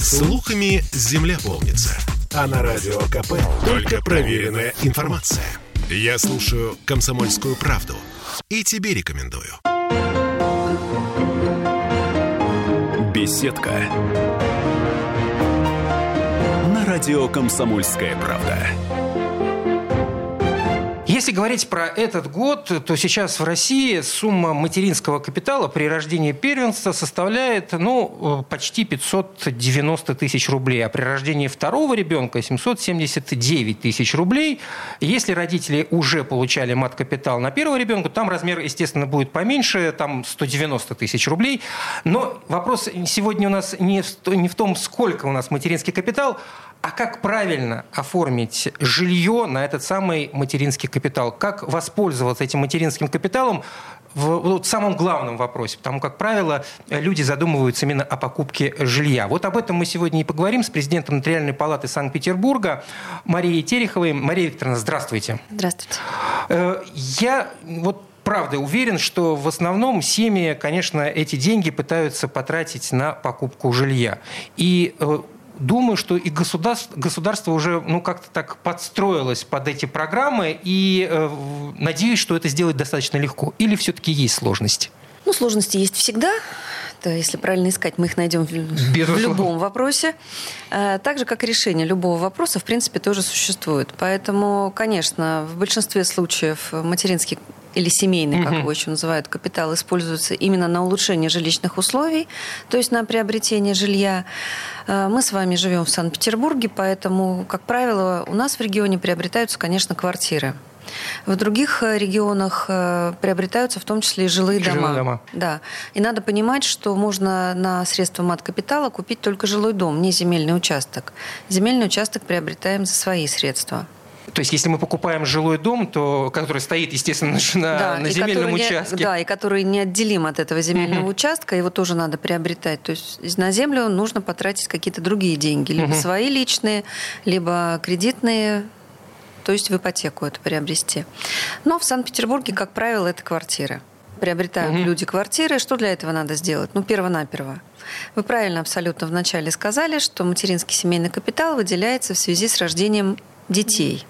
Слухами земля полнится. А на радио КП только проверенная информация. Я слушаю «Комсомольскую правду» и тебе рекомендую. Беседка. На радио «Комсомольская правда». Если говорить про этот год, то сейчас в России сумма материнского капитала при рождении первенства составляет ну, почти 590 тысяч рублей, а при рождении второго ребенка 779 тысяч рублей. Если родители уже получали мат-капитал на первого ребенка, там размер, естественно, будет поменьше, там 190 тысяч рублей. Но вопрос сегодня у нас не в, том, сколько у нас материнский капитал, а как правильно оформить жилье на этот самый материнский капитал? Как воспользоваться этим материнским капиталом в вот, самом главном вопросе? Потому, как правило, люди задумываются именно о покупке жилья. Вот об этом мы сегодня и поговорим с президентом Нотариальной палаты Санкт-Петербурга Марией Тереховой. Мария Викторовна, здравствуйте. Здравствуйте. Э, я вот правда уверен, что в основном семьи, конечно, эти деньги пытаются потратить на покупку жилья. И э, думаю, что и государство, государство уже ну, как-то так подстроилось под эти программы, и э, надеюсь, что это сделать достаточно легко. Или все-таки есть сложности? Ну, сложности есть всегда. То, если правильно искать, мы их найдем в, в любом вопросе. Э, так же, как и решение любого вопроса, в принципе, тоже существует. Поэтому, конечно, в большинстве случаев материнский или семейный, как его еще называют, капитал используется именно на улучшение жилищных условий, то есть на приобретение жилья. Э, мы с вами живем в Санкт-Петербурге, поэтому, как правило, у нас в регионе приобретаются, конечно, квартиры. В других э, регионах э, приобретаются в том числе и жилые, жилые дома. дома. Да. И надо понимать, что можно на средства мат-капитала купить только жилой дом, не земельный участок. Земельный участок приобретаем за свои средства. То есть, если мы покупаем жилой дом, то, который стоит, естественно, на, да, на земельном участке. Не, да, и который неотделим от этого земельного uh-huh. участка, его тоже надо приобретать. То есть на землю нужно потратить какие-то другие деньги, либо uh-huh. свои личные, либо кредитные, то есть в ипотеку это приобрести. Но в Санкт-Петербурге, как правило, это квартиры. Приобретают угу. люди квартиры. Что для этого надо сделать? Ну, перво-наперво. Вы правильно абсолютно вначале сказали, что материнский семейный капитал выделяется в связи с рождением детей.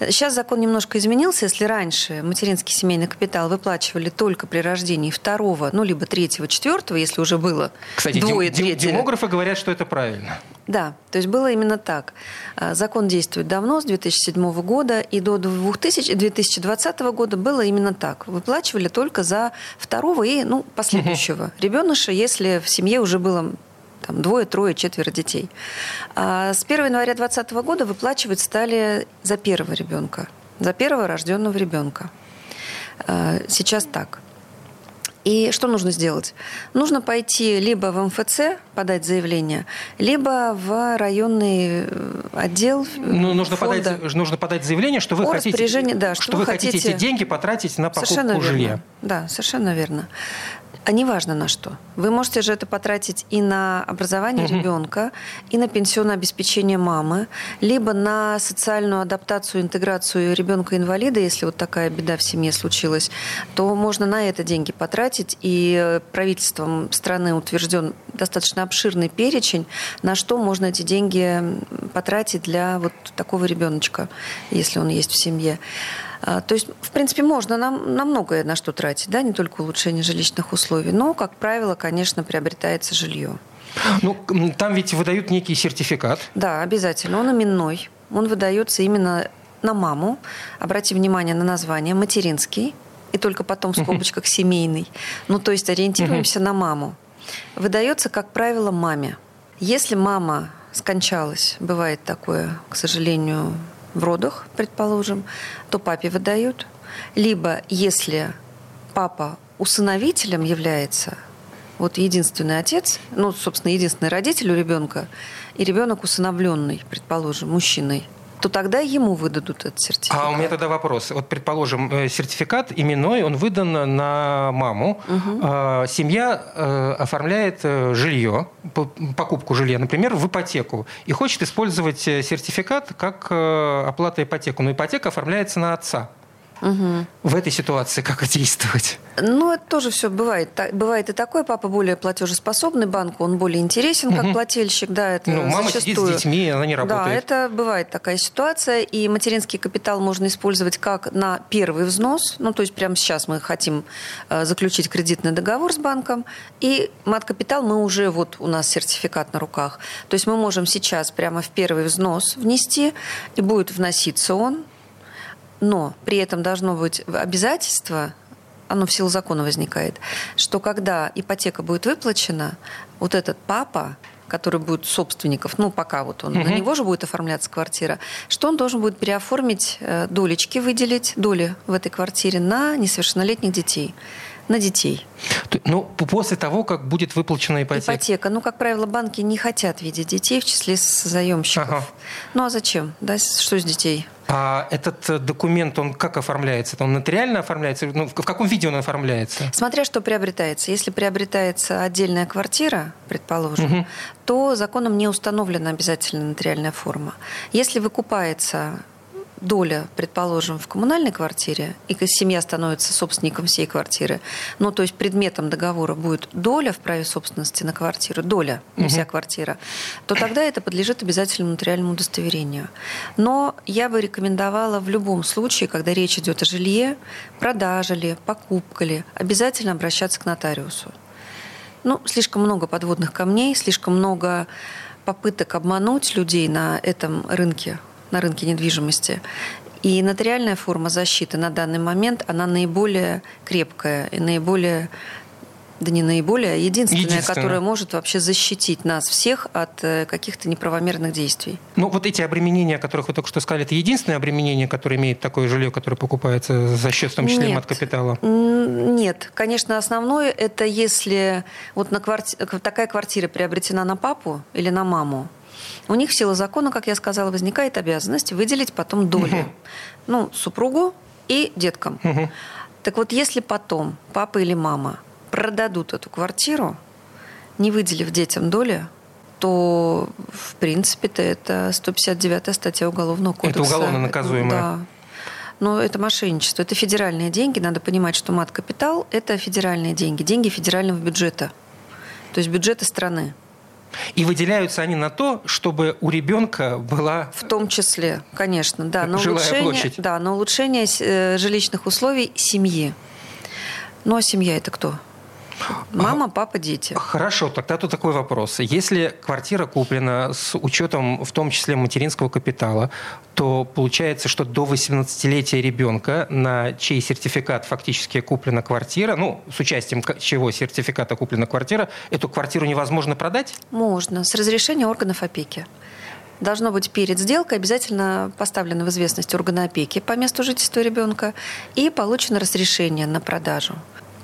Сейчас закон немножко изменился. Если раньше материнский семейный капитал выплачивали только при рождении второго, ну, либо третьего, четвертого, если уже было Кстати, двое, дем, третьего. демографы говорят, что это правильно. Да, то есть было именно так. А, закон действует давно, с 2007 года, и до 2000, 2020 года было именно так. Выплачивали только за второго и ну, последующего ребеныша, если в семье уже было там, двое, трое, четверо детей. А с 1 января 2020 года выплачивать стали за первого ребенка, за первого рожденного ребенка. А, сейчас так. И что нужно сделать? Нужно пойти либо в МФЦ подать заявление, либо в районный э, отдел. Ну, нужно, фонда. подать, нужно подать заявление, что вы, хотите, да, что, что вы хотите эти деньги потратить на покупку жилья. Да, совершенно верно. А неважно на что. Вы можете же это потратить и на образование угу. ребенка, и на пенсионное обеспечение мамы, либо на социальную адаптацию, интеграцию ребенка-инвалида, если вот такая беда в семье случилась, то можно на это деньги потратить. И правительством страны утвержден достаточно обширный перечень, на что можно эти деньги потратить для вот такого ребеночка, если он есть в семье. А, то есть, в принципе, можно нам на многое на что тратить, да, не только улучшение жилищных условий, но, как правило, конечно, приобретается жилье. Ну, там ведь выдают некий сертификат. Да, обязательно. Он именной. Он выдается именно на маму. Обрати внимание на название. Материнский. И только потом в скобочках семейный. Ну, то есть ориентируемся на маму. Выдается, как правило, маме. Если мама скончалась, бывает такое, к сожалению, в родах, предположим, то папе выдают. Либо, если папа усыновителем является, вот единственный отец, ну, собственно, единственный родитель у ребенка, и ребенок усыновленный, предположим, мужчиной – то тогда ему выдадут этот сертификат. А у меня тогда вопрос. Вот, предположим, э, сертификат именной, он выдан на маму. Угу. Семья э, оформляет э, жилье, покупку жилья, например, в ипотеку, и хочет использовать сертификат как оплата ипотеку. Но ипотека оформляется на отца. Угу. В этой ситуации как действовать? Ну, это тоже все бывает. Бывает и такое. Папа более платежеспособный банку, он более интересен как угу. плательщик. Да, это ну, мама зачастую... сидит с детьми, она не работает. Да, это бывает такая ситуация. И материнский капитал можно использовать как на первый взнос. Ну, то есть прямо сейчас мы хотим э, заключить кредитный договор с банком. И мат-капитал мы уже, вот у нас сертификат на руках. То есть мы можем сейчас прямо в первый взнос внести, и будет вноситься он но при этом должно быть обязательство, оно в силу закона возникает, что когда ипотека будет выплачена, вот этот папа, который будет собственников, ну, пока вот он, угу. на него же будет оформляться квартира, что он должен будет переоформить э, долечки, выделить доли в этой квартире на несовершеннолетних детей на детей. Ну, после того, как будет выплачена ипотека. Ипотека. Ну, как правило, банки не хотят видеть детей в числе заемщиков. Ага. Ну, а зачем? Да, что с детей? А этот э, документ, он как оформляется? Он нотариально оформляется? Ну, в каком виде он оформляется? Смотря что приобретается. Если приобретается отдельная квартира, предположим, угу. то законом не установлена обязательно нотариальная форма. Если выкупается доля, предположим, в коммунальной квартире, и семья становится собственником всей квартиры, ну, то есть предметом договора будет доля в праве собственности на квартиру, доля, не угу. вся квартира, то тогда это подлежит обязательному нотариальному удостоверению. Но я бы рекомендовала в любом случае, когда речь идет о жилье, продаже ли, покупке ли, обязательно обращаться к нотариусу. Ну, слишком много подводных камней, слишком много попыток обмануть людей на этом рынке на рынке недвижимости. И нотариальная форма защиты на данный момент, она наиболее крепкая и наиболее да не наиболее, а единственная, единственная, которая может вообще защитить нас всех от э, каких-то неправомерных действий. Ну, вот эти обременения, о которых вы только что сказали, это единственное обременение, которое имеет такое жилье, которое покупается за счет, в том числе, от капитала? Нет. Конечно, основное это если вот на кварти... такая квартира приобретена на папу или на маму, у них в силу закона, как я сказала, возникает обязанность выделить потом доли. Угу. Ну, супругу и деткам. Угу. Так вот, если потом папа или мама продадут эту квартиру, не выделив детям доли, то, в принципе-то, это 159 статья Уголовного кодекса. Это уголовно наказуемое. Да. Но это мошенничество, это федеральные деньги. Надо понимать, что мат-капитал – это федеральные деньги, деньги федерального бюджета, то есть бюджета страны. И выделяются они на то, чтобы у ребенка была... В том числе, конечно, да. На улучшение, площадь. Да, на улучшение э, жилищных условий семьи. Ну а семья это кто? Мама, папа, дети. Хорошо, тогда тут такой вопрос. Если квартира куплена с учетом в том числе материнского капитала, то получается, что до 18-летия ребенка, на чей сертификат фактически куплена квартира, ну, с участием чего сертификата куплена квартира, эту квартиру невозможно продать? Можно, с разрешения органов опеки должно быть перед сделкой обязательно поставлено в известность органа опеки по месту жительства ребенка и получено разрешение на продажу.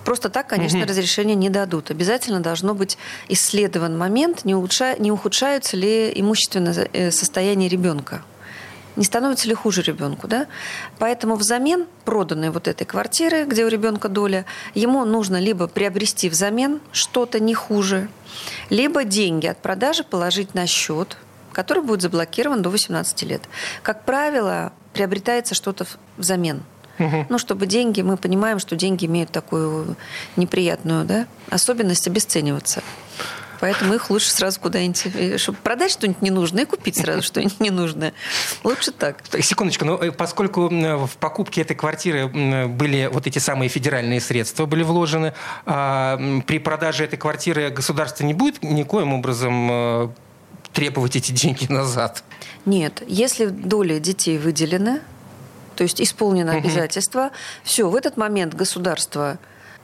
Просто так, конечно, угу. разрешения не дадут. Обязательно должно быть исследован момент, не, улучша... не ухудшаются ли имущественное э, состояние ребенка не становится ли хуже ребенку, да? Поэтому взамен проданной вот этой квартиры, где у ребенка доля, ему нужно либо приобрести взамен что-то не хуже, либо деньги от продажи положить на счет, который будет заблокирован до 18 лет. Как правило, приобретается что-то взамен – Угу. Ну, чтобы деньги, мы понимаем, что деньги имеют такую неприятную да, особенность обесцениваться. Поэтому их лучше сразу куда-нибудь, э, чтобы продать что-нибудь ненужное и купить сразу что-нибудь ненужное. Лучше так. Секундочку, но э, поскольку в покупке этой квартиры были вот эти самые федеральные средства были вложены, а при продаже этой квартиры государство не будет никоим образом э, требовать эти деньги назад? Нет. Если доли детей выделены, то есть исполнено обязательство. Все, в этот момент государство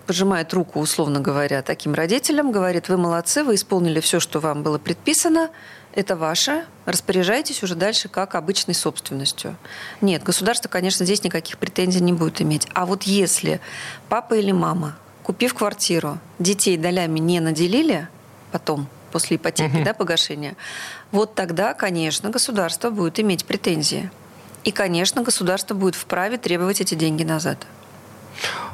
пожимает руку, условно говоря, таким родителям, говорит, вы молодцы, вы исполнили все, что вам было предписано, это ваше, распоряжайтесь уже дальше как обычной собственностью. Нет, государство, конечно, здесь никаких претензий не будет иметь. А вот если папа или мама, купив квартиру, детей долями не наделили потом, после ипотеки, угу. да, погашения, вот тогда, конечно, государство будет иметь претензии. И, конечно, государство будет вправе требовать эти деньги назад.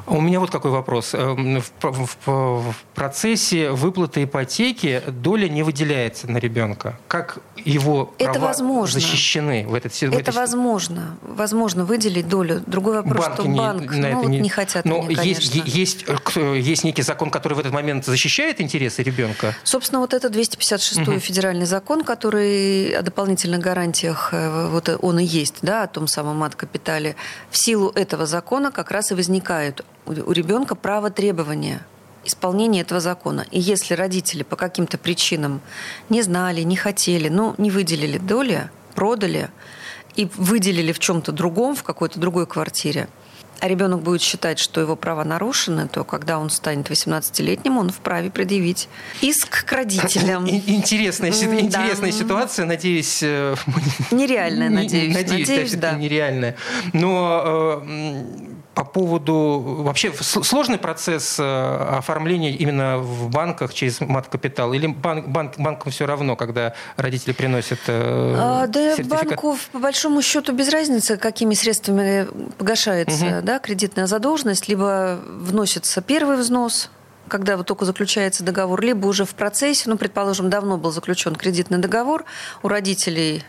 У меня вот какой вопрос. Эм, в, процессе выплаты ипотеки доля не выделяется на ребенка. Как его права это возможно. защищены в этот Это этой... возможно. Возможно выделить долю. Другой вопрос, Банки что не, банк на ну, это не, не хотят. Но они, есть, есть, э, есть некий закон, который в этот момент защищает интересы ребенка? Собственно, вот это 256-й угу. федеральный закон, который о дополнительных гарантиях, э, вот он и есть, да, о том самом мат-капитале. В силу этого закона как раз и возникают у ребенка право требования исполнения этого закона. И если родители по каким-то причинам не знали, не хотели, ну, не выделили доли, продали и выделили в чем-то другом, в какой-то другой квартире, а ребенок будет считать, что его права нарушены, то когда он станет 18-летним, он вправе предъявить иск к родителям. Интересная, интересная ситуация, надеюсь... Э, нереальная, надеюсь. Надеюсь, надеюсь да. нереальная. Но э, по поводу... Вообще сложный процесс э, оформления именно в банках через мат-капитал? Или банк, банк, банкам все равно, когда родители приносят э, а, Да сертификат? банку, по большому счету, без разницы, какими средствами погашается угу. да, кредитная задолженность. Либо вносится первый взнос, когда вот только заключается договор, либо уже в процессе, ну, предположим, давно был заключен кредитный договор, у родителей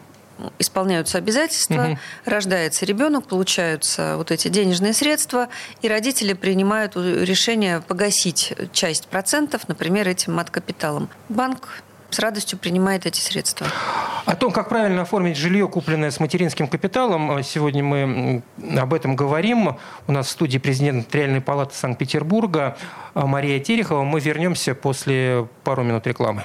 исполняются обязательства, угу. рождается ребенок, получаются вот эти денежные средства, и родители принимают решение погасить часть процентов, например, этим мат-капиталом. Банк с радостью принимает эти средства. О том, как правильно оформить жилье, купленное с материнским капиталом, сегодня мы об этом говорим. У нас в студии президент Нотариальной палаты Санкт-Петербурга Мария Терехова. Мы вернемся после пару минут рекламы.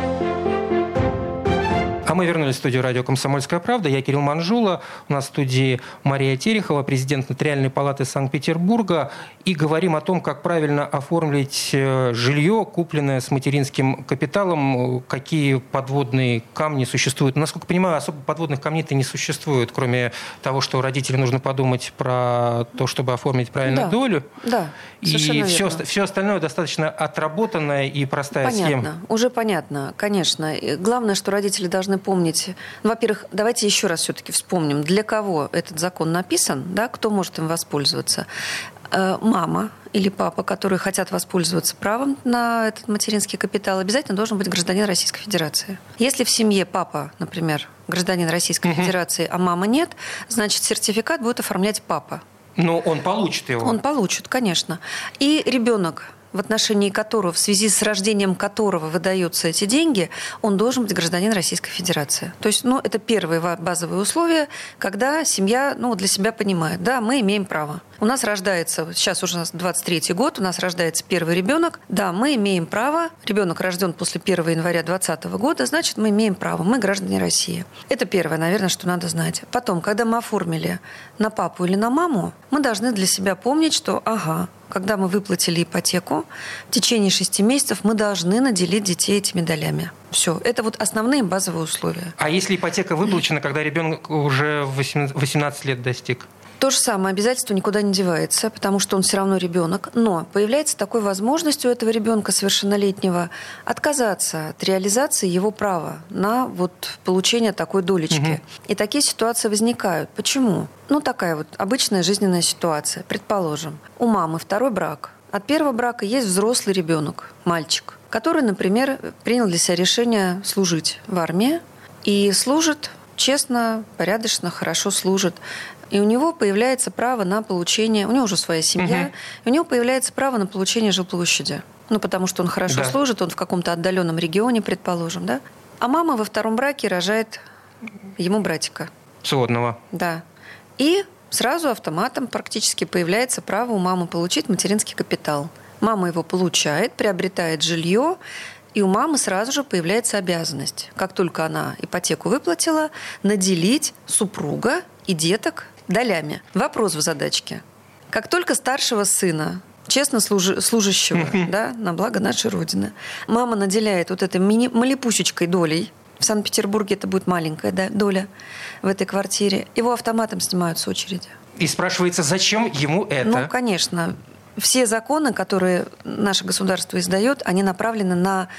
А мы вернулись в студию радио «Комсомольская правда». Я Кирилл Манжула. У нас в студии Мария Терехова, президент Нотариальной палаты Санкт-Петербурга. И говорим о том, как правильно оформить э, жилье, купленное с материнским капиталом, какие подводные камни существуют. Насколько понимаю, особо подводных камней-то не существует, кроме того, что родителям нужно подумать про то, чтобы оформить правильную да, долю. Да, И все, все остальное достаточно отработанная и простая понятно, схема. Уже понятно, конечно. Главное, что родители должны помнить. Ну, во-первых, давайте еще раз все-таки вспомним, для кого этот закон написан, да, кто может им воспользоваться. Э, мама или папа, которые хотят воспользоваться правом на этот материнский капитал, обязательно должен быть гражданин Российской Федерации. Если в семье папа, например, гражданин Российской угу. Федерации, а мама нет, значит, сертификат будет оформлять папа. Но он получит его. Он получит, конечно. И ребенок в отношении которого, в связи с рождением которого выдаются эти деньги, он должен быть гражданин Российской Федерации. То есть, ну, это первые базовые условия, когда семья, ну, для себя понимает, да, мы имеем право. У нас рождается, сейчас уже у нас 23 год, у нас рождается первый ребенок. Да, мы имеем право, ребенок рожден после 1 января 2020 года, значит, мы имеем право, мы граждане России. Это первое, наверное, что надо знать. Потом, когда мы оформили на папу или на маму, мы должны для себя помнить, что, ага, когда мы выплатили ипотеку, в течение шести месяцев мы должны наделить детей этими долями. Все. Это вот основные базовые условия. А если ипотека выплачена, когда ребенок уже 18 лет достиг? То же самое обязательство никуда не девается, потому что он все равно ребенок. Но появляется такой возможность у этого ребенка совершеннолетнего отказаться от реализации его права на вот получение такой долечки. Угу. И такие ситуации возникают. Почему? Ну, такая вот обычная жизненная ситуация. Предположим, у мамы второй брак. От первого брака есть взрослый ребенок, мальчик, который, например, принял для себя решение служить в армии и служит честно, порядочно, хорошо служит и у него появляется право на получение, у него уже своя семья, угу. и у него появляется право на получение жилплощади. Ну, потому что он хорошо да. служит, он в каком-то отдаленном регионе, предположим, да? А мама во втором браке рожает ему братика. Сводного. Да. И сразу автоматом практически появляется право у мамы получить материнский капитал. Мама его получает, приобретает жилье, и у мамы сразу же появляется обязанность, как только она ипотеку выплатила, наделить супруга и деток долями. Вопрос в задачке. Как только старшего сына честно служащего, да, на благо нашей Родины. Мама наделяет вот этой мини малипусечкой долей. В Санкт-Петербурге это будет маленькая да, доля в этой квартире. Его автоматом снимают с очереди. И спрашивается, зачем ему это? Ну, конечно. Все законы, которые наше государство издает, они направлены на,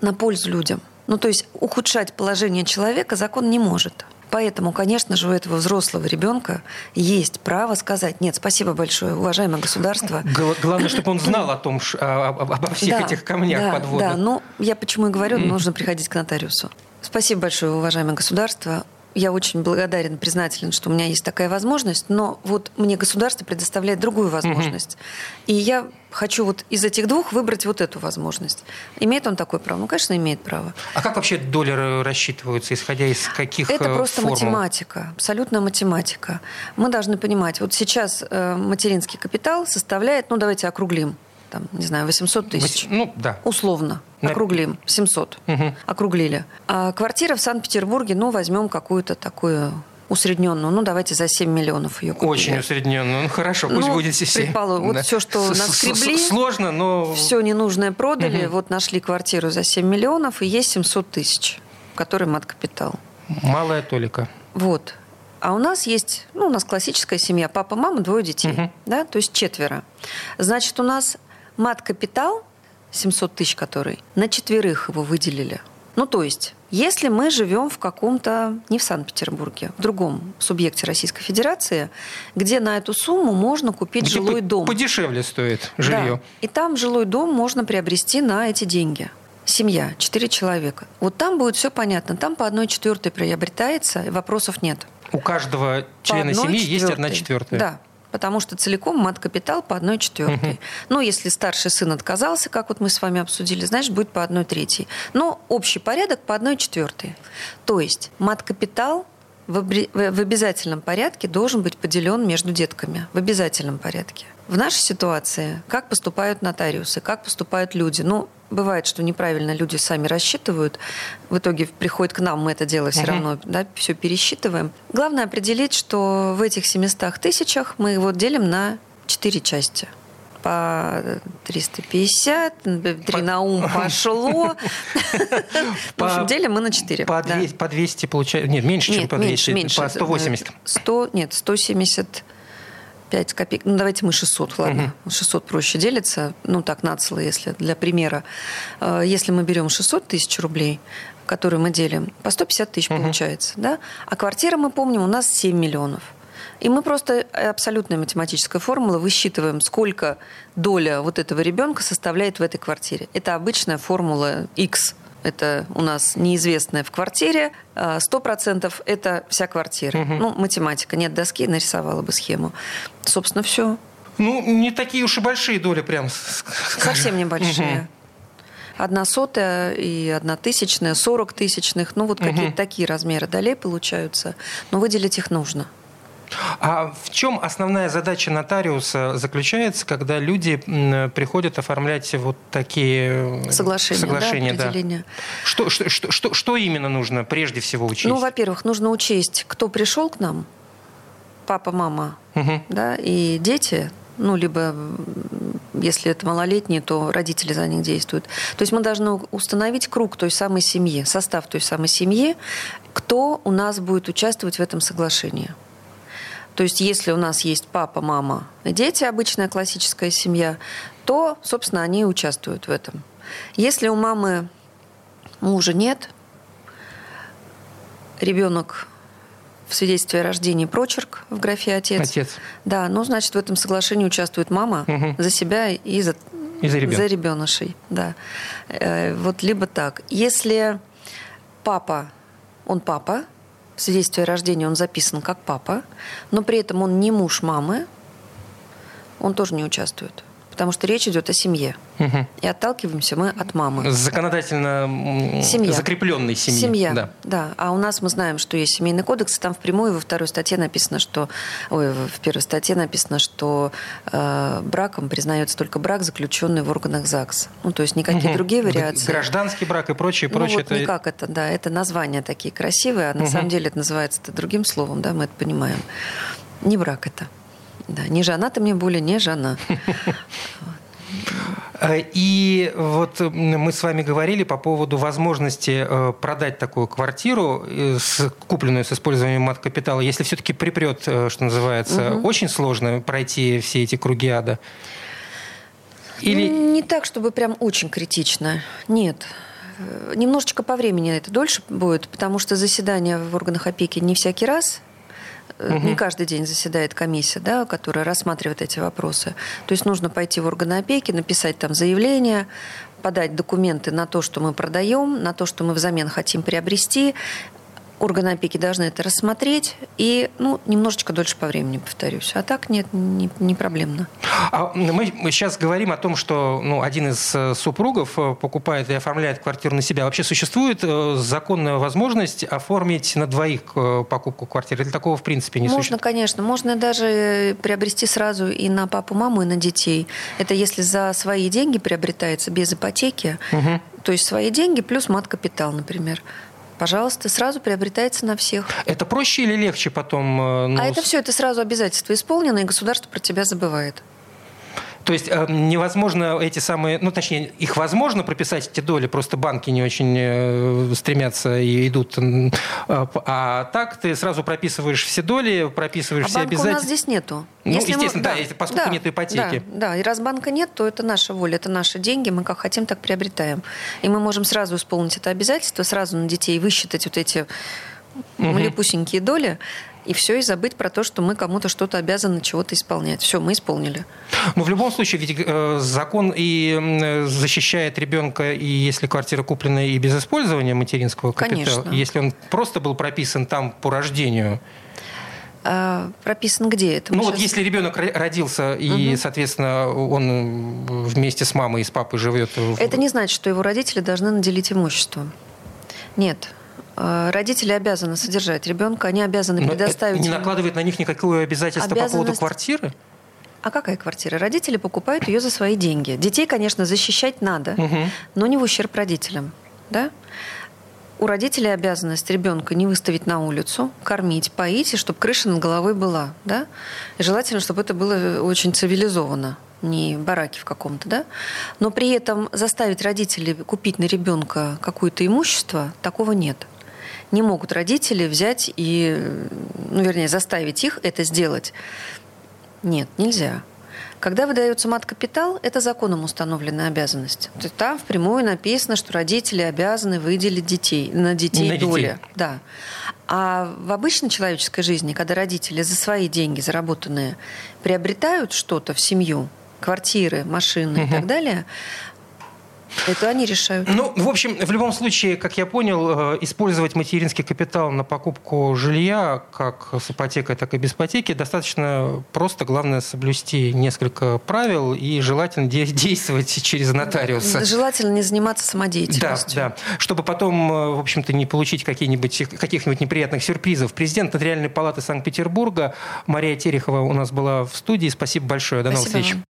на пользу людям. Ну, то есть ухудшать положение человека закон не может. Поэтому, конечно же, у этого взрослого ребенка есть право сказать, нет, спасибо большое, уважаемое государство. Главное, чтобы он знал о том, обо всех да, этих камнях да, подводных. Да, ну, я почему и говорю, нужно приходить к нотариусу. Спасибо большое, уважаемое государство я очень благодарен, признателен, что у меня есть такая возможность, но вот мне государство предоставляет другую возможность. Угу. И я хочу вот из этих двух выбрать вот эту возможность. Имеет он такое право? Ну, конечно, имеет право. А как вообще доллары рассчитываются, исходя из каких Это э, просто формул? математика, абсолютно математика. Мы должны понимать, вот сейчас э, материнский капитал составляет, ну, давайте округлим, там, не знаю, 800 тысяч. Ну, да. Условно. Округлим. 700. Угу. Округлили. А квартира в Санкт-Петербурге, ну, возьмем какую-то такую усредненную. Ну, давайте за 7 миллионов ее купили. Очень усредненную. Ну, хорошо, пусть ну, будет 7. Предположим, вот да. все, что наскребли. Сложно, но... Все ненужное продали, угу. вот нашли квартиру за 7 миллионов, и есть 700 тысяч, который мат-капитал. Малая толика. Вот. А у нас есть, ну, у нас классическая семья, папа, мама, двое детей, угу. да, то есть четверо. Значит, у нас мат-капитал, 700 тысяч который, на четверых его выделили. Ну, то есть, если мы живем в каком-то, не в Санкт-Петербурге, в другом субъекте Российской Федерации, где на эту сумму можно купить где жилой дом. Подешевле стоит жилье. Да. И там жилой дом можно приобрести на эти деньги. Семья, четыре человека. Вот там будет все понятно. Там по одной четвертой приобретается, и вопросов нет. У каждого члена семьи четвертой. есть одна четвертая. Да, потому что целиком мат-капитал по одной четвертой. Угу. Ну, если старший сын отказался, как вот мы с вами обсудили, значит, будет по одной третьей. Но общий порядок по одной четвертой. То есть мат-капитал в обязательном порядке должен быть поделен между детками. В обязательном порядке. В нашей ситуации, как поступают нотариусы, как поступают люди? Ну, бывает, что неправильно люди сами рассчитывают. В итоге приходит к нам, мы это дело все равно да, все пересчитываем. Главное определить, что в этих 700 тысячах мы его делим на 4 части по 350, 3 на ум пошло. В общем, делим мы на 4. По 200, по 200 получается... Нет, меньше, чем по 200. По 180. 100, нет, 170 5 копеек. Ну, давайте мы 600, ладно. Угу. 600 проще делится. Ну, так, нацело, если для примера. Э, если мы берем 600 тысяч рублей, которые мы делим, по 150 тысяч угу. получается, да? А квартира, мы помним, у нас 7 миллионов. И мы просто э, абсолютная математическая формула высчитываем, сколько доля вот этого ребенка составляет в этой квартире. Это обычная формула X это у нас неизвестное в квартире, 100% а это вся квартира. Угу. Ну, математика, нет доски, нарисовала бы схему. Собственно, все. Ну, не такие уж и большие доли прям. Совсем небольшие. Угу. Одна сотая и одна тысячная, сорок тысячных. Ну, вот угу. какие-то такие размеры долей получаются. Но выделить их нужно. А в чем основная задача нотариуса заключается, когда люди приходят оформлять вот такие э, соглашения? соглашения да, да. Что, что, что, что, что именно нужно прежде всего учесть? Ну, во-первых, нужно учесть, кто пришел к нам, папа, мама, угу. да, и дети, ну, либо если это малолетние, то родители за них действуют. То есть мы должны установить круг той самой семьи, состав той самой семьи, кто у нас будет участвовать в этом соглашении. То есть если у нас есть папа, мама дети, обычная классическая семья, то, собственно, они участвуют в этом. Если у мамы мужа нет, ребенок в свидетельстве о рождении прочерк в графе отец. Отец. Да, ну, значит, в этом соглашении участвует мама угу. за себя и за, и за, ребен. за ребенышей. Да. Э, вот либо так. Если папа, он папа, в свидетельстве о рождении он записан как папа, но при этом он не муж мамы, он тоже не участвует потому что речь идет о семье. Угу. И отталкиваемся мы от мамы. Законодательно семья. закрепленной семьи. Семья, да. да. А у нас мы знаем, что есть семейный кодекс, и там впрямую во второй статье написано, что... Ой, в первой статье написано, что э, браком признается только брак, заключенный в органах ЗАГСа. Ну, то есть никакие угу. другие вариации. Гражданский брак и прочее, прочее. Ну, вот это... никак это, да. Это названия такие красивые, а на угу. самом деле это называется другим словом, да, мы это понимаем. Не брак это Да, не жена ты мне более, не жена. Э, и вот мы с вами говорили по поводу возможности э, продать такую квартиру, э, купленную с использованием мат-капитала. Если все-таки припрет, что называется, угу. очень сложно пройти все эти круги ада? Или... Не так, чтобы прям очень критично. Нет. Немножечко по времени это дольше будет, потому что заседания в органах опеки не всякий раз угу. не каждый день заседает комиссия, да, которая рассматривает эти вопросы. То есть нужно пойти в органы опеки, написать там заявление, подать документы на то, что мы продаем, на то, что мы взамен хотим приобрести, органы опеки должны это рассмотреть и ну, немножечко дольше по времени, повторюсь. А так нет, не, не проблемно. А мы сейчас говорим о том, что ну, один из э, супругов э, покупает и оформляет квартиру на себя. Вообще существует э, законная возможность оформить на двоих покупку квартиры? Или такого в принципе не Можно, существует? Можно, конечно. Можно даже приобрести сразу и на папу, маму, и на детей. Это если за свои деньги приобретается без ипотеки, угу. то есть свои деньги плюс мат-капитал, например пожалуйста, сразу приобретается на всех. Это проще или легче потом? Э, ну... А это все, это сразу обязательство исполнено, и государство про тебя забывает. То есть э, невозможно эти самые, ну точнее, их возможно прописать эти доли, просто банки не очень э, стремятся и идут. Э, а так ты сразу прописываешь все доли, прописываешь а все банка обязательства. у нас здесь нету. Ну, если естественно, мы, да, да, поскольку да, нет ипотеки. Да, да, и раз банка нет, то это наша воля, это наши деньги, мы как хотим, так приобретаем. И мы можем сразу исполнить это обязательство, сразу на детей высчитать вот эти угу. малепусенькие доли, и все, и забыть про то, что мы кому-то что-то обязаны чего-то исполнять. Все, мы исполнили. Но в любом случае, ведь э, закон и защищает ребенка, и если квартира куплена и без использования материнского капитала, Конечно. если он просто был прописан там по рождению, а, прописан где это? ну сейчас... вот если ребенок родился и, угу. соответственно, он вместе с мамой и с папой живет. Это не значит, что его родители должны наделить имущество. Нет. Э, родители обязаны содержать ребенка, они обязаны Но предоставить... не накладывает на них никакое обязательство Обязанность... по поводу квартиры? А какая квартира? Родители покупают ее за свои деньги. Детей, конечно, защищать надо, угу. но не в ущерб родителям. Да? У родителей обязанность ребенка не выставить на улицу, кормить, поить, и чтобы крыша над головой была. Да? И желательно, чтобы это было очень цивилизованно не бараки в каком-то, да, но при этом заставить родителей купить на ребенка какое-то имущество, такого нет не могут родители взять и, ну, вернее, заставить их это сделать. Нет, нельзя. Когда выдается мат-капитал, это законом установленная обязанность. То есть там впрямую написано, что родители обязаны выделить детей, на детей на доля. Детей. Да. А в обычной человеческой жизни, когда родители за свои деньги заработанные приобретают что-то в семью, квартиры, машины угу. и так далее, это они решают. Ну, в общем, в любом случае, как я понял, э, использовать материнский капитал на покупку жилья, как с ипотекой, так и без ипотеки, достаточно просто. Главное соблюсти несколько правил и желательно действовать через нотариуса. Желательно не заниматься самодеятельностью. Да, да. Чтобы потом, э, в общем-то, не получить каких-нибудь каких-нибудь неприятных сюрпризов. Президент Нотариальной палаты Санкт-Петербурга Мария Терехова у нас была в студии. Спасибо большое. До новых встреч. Вам.